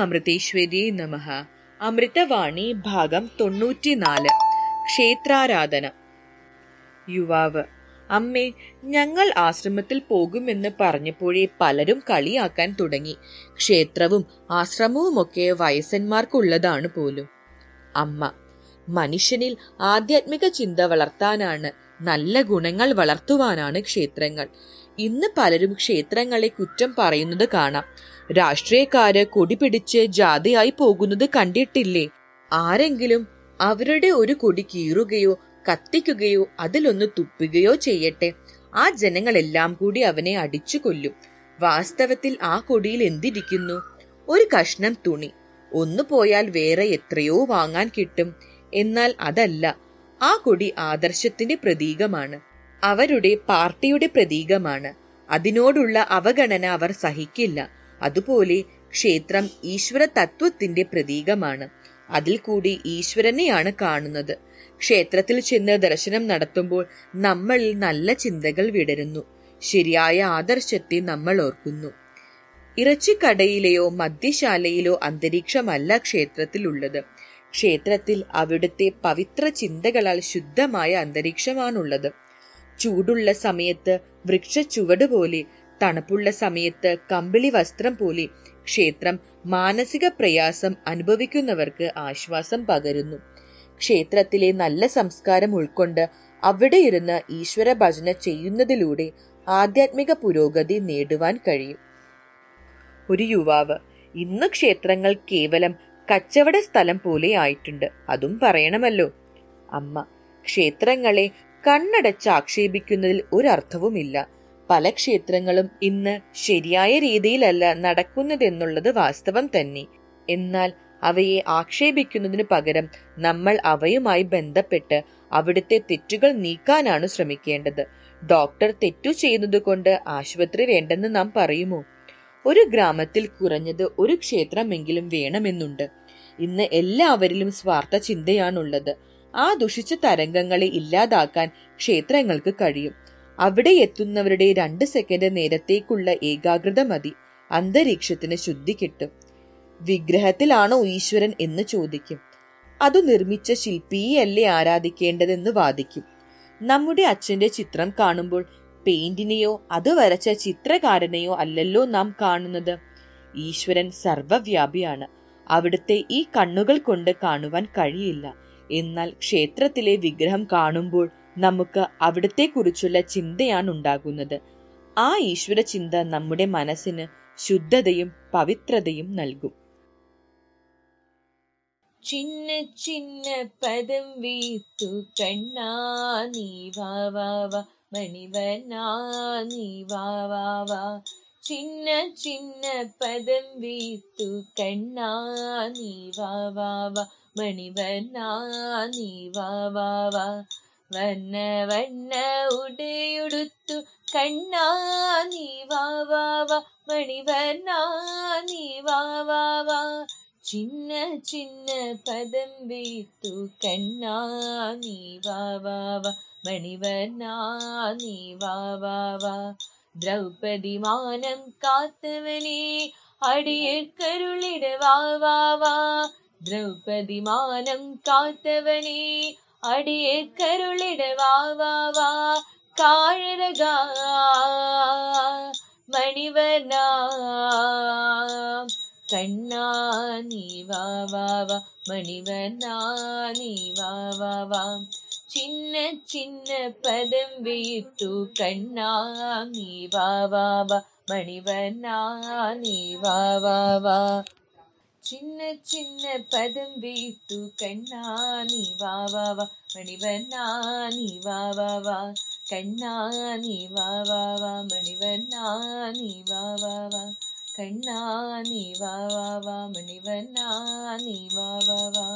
അമൃതേശ്വരി നമഃ. അമൃതവാണി ഭാഗം തൊണ്ണൂറ്റിനാല്. ക്ഷേത്രാരാധന. യുവാവ്. അമ്മേ ഞങ്ങൾ ആശ്രമത്തിൽ പോകുമെന്ന് പറഞ്ഞപ്പോഴേ പലരും കളിയാക്കാൻ തുടങ്ങി. ക്ഷേത്രവും ആശ്രമവുമൊക്കെ വയസ്സന്മാർക്കുള്ളതാണ് പോലും. അമ്മ. മനുഷ്യനിൽ ആധ്യാത്മിക ചിന്ത വളർത്താനാണ് നല്ല ഗുണങ്ങൾ വളർത്തുവാനാണ് ക്ഷേത്രങ്ങൾ. ഇന്ന് പലരും ക്ഷേത്രങ്ങളെ കുറ്റം പറയുന്നത് കാണാം. രാഷ്ട്രീയക്കാര് കൊടി പിടിച്ച് ജാതിയായി പോകുന്നത് കണ്ടിട്ടില്ലേ? ആരെങ്കിലും അവരുടെ ഒരു കൊടി കീറുകയോ കത്തിക്കുകയോ അതിലൊന്ന് തുപ്പുകയോ ചെയ്യട്ടെ. ആ ജനങ്ങളെല്ലാം കൂടി അവനെ അടിച്ചു കൊല്ലും. വാസ്തവത്തിൽ ആ കൊടിയിൽ എന്തിരിക്കുന്നു? ഒരു കഷ്ണം തുണി. ഒന്നു പോയാൽ വേറെ എത്രയോ വാങ്ങാൻ കിട്ടും. എന്നാൽ അതല്ല ആ കൊടി ആദർശത്തിന്റെ പ്രതീകമാണ്. അവരുടെ പാർട്ടിയുടെ പ്രതീകമാണ്. അതിനോടുള്ള അവഗണന അവർ സഹിക്കില്ല. അതുപോലെ ക്ഷേത്രം ഈശ്വര തത്വത്തിന്റെ പ്രതീകമാണ്. അതിൽ കൂടി ഈശ്വരനെയാണ് കാണുന്നത്. ക്ഷേത്രത്തിൽ ചെന്ന് ദർശനം നടത്തുമ്പോൾ നമ്മളിൽ നല്ല ചിന്തകൾ വിടരുന്നു. ശരിയായ ആദർശത്തെ നമ്മൾ ഓർക്കുന്നു. ഇറച്ചിക്കടയിലെയോ മദ്യശാലയിലോ അന്തരീക്ഷമല്ല ക്ഷേത്രത്തിലുള്ളത്. ക്ഷേത്രത്തിൽ അവിടുത്തെ പവിത്ര ചിന്തകളാൽ ശുദ്ധമായ അന്തരീക്ഷമാണുള്ളത്. ചൂടുള്ള സമയത്ത് വൃക്ഷ ചുവട് പോലെ തണുപ്പുള്ള സമയത്ത് കമ്പിളി വസ്ത്രം പോലെ ക്ഷേത്രം മാനസിക പ്രയാസം അനുഭവിക്കുന്നവർക്ക് ആശ്വാസം പകരുന്നു. ക്ഷേത്രത്തിലെ നല്ല സംസ്കാരം ഉൾക്കൊണ്ട് അവിടെ ഇരുന്ന് ഈശ്വര ഭജന ചെയ്യുന്നതിലൂടെ ആധ്യാത്മിക പുരോഗതി നേടുവാൻ കഴിയും. ഒരു യുവാവ് ഇന്ന് ക്ഷേത്രങ്ങൾ കേവലം കച്ചവട സ്ഥലം പോലെ ആയിട്ടുണ്ട് അതും പറയണമല്ലോ. അമ്മ ക്ഷേത്രങ്ങളെ കണ്ണടച്ച് ആക്ഷേപിക്കുന്നതിൽ ഒരർത്ഥവുമില്ല. പല ക്ഷേത്രങ്ങളും ഇന്ന് ശരിയായ രീതിയിലല്ല നടക്കുന്നതെന്നുള്ളത് വാസ്തവം തന്നെ. എന്നാൽ അവയെ ആക്ഷേപിക്കുന്നതിനു പകരം നമ്മൾ അവയുമായി ബന്ധപ്പെട്ട് അവിടുത്തെ തെറ്റുകൾ നീക്കാനാണ് ശ്രമിക്കേണ്ടത്. ഡോക്ടർ തെറ്റു ചെയ്യുന്നത് കൊണ്ട് ആശുപത്രി വേണ്ടെന്ന് നാം പറയുമോ? ഒരു ഗ്രാമത്തിൽ കുറഞ്ഞത് ഒരു ക്ഷേത്രമെങ്കിലും വേണമെന്നുണ്ട്. ഇന്ന് എല്ലാവരിലും സ്വാർത്ഥ ചിന്തയാണുള്ളത്. ആ ദുഷിച്ച തരംഗങ്ങളെ ഇല്ലാതാക്കാൻ ക്ഷേത്രങ്ങൾക്ക് കഴിയും. അവിടെ എത്തുന്നവരുടെ രണ്ട് സെക്കൻഡ് നേരത്തേക്കുള്ള ഏകാഗ്രത മതി. അന്തരീക്ഷത്തിന് ശുദ്ധി കിട്ടും. വിഗ്രഹത്തിലാണോ ഈശ്വരൻ എന്ന് ചോദിക്കും. അത് നിർമ്മിച്ച ശില്പിയല്ലേ ആരാധിക്കേണ്ടതെന്ന് വാദിക്കും. നമ്മുടെ അച്ഛന്റെ ചിത്രം കാണുമ്പോൾ പെയിന്റിനെയോ അത് വരച്ച ചിത്രകാരനെയോ അല്ലല്ലോ നാം കാണുന്നത്. ഈശ്വരൻ സർവവ്യാപിയാണ്. അവിടുത്തെ ഈ കണ്ണുകൾ കൊണ്ട് കാണുവാൻ കഴിയില്ല. എന്നാൽ ക്ഷേത്രത്തിലെ വിഗ്രഹം കാണുമ്പോൾ നമുക്ക് അവിടത്തെ കുറിച്ചുള്ള ചിന്തയാണ് ഉണ്ടാകുന്നത്. ആ ഈശ്വര ചിന്ത നമ്മുടെ മനസ്സിന് ശുദ്ധതയും പവിത്രതയും നൽകും. ചിന്ന ചിന്ന പദം വീത്തു കണ്ണാ നീ നീ ചിന്ന ചിന്ന പദം വീത്തു കണ്ണാ നീ വാ വാ വാ മണിവനാ നീ വാ വാ വാ വന്ന വണ്ണ ഉടയുടുത്തു കണ്ണാ നീ വാ വാ വാ മണിവനാ നീ വാ വാ വാ ചിന്ന ചിന്ന പദം വീത്തു കണ്ണാ നീ വാ വാ വാ മണിവർണാ നീ വാ വാ വാ ദ്രൗപദി മാനം കാത്തവനേ അടിയക്കരുളിട വാ വാ വാ ദ്രൗപദി മാനം കാത്തവനേ അടിയക്കരുളിട വാ വാ വാ കാഴരകാ മണിവർണാ കണ്ണാ നീ വാ വാ വാ മണിവർണാ നീ വാ വാ വാ ചിന്ന ചിന്ന പദം വീട്ടു കണ്ണാ നീ വാ വാ വാ മണിവർണാ നീ വാ വാ വാ ചിന്ന ചിന്ന പദം വീട്ടു കണ്ണാ നീ വാ വാ വാ മണിവർണാ നീ വാ വാ വാ കണ്ണാ നീ വാ വാ വാ മണിവർണാ നീ വാ വാ വാ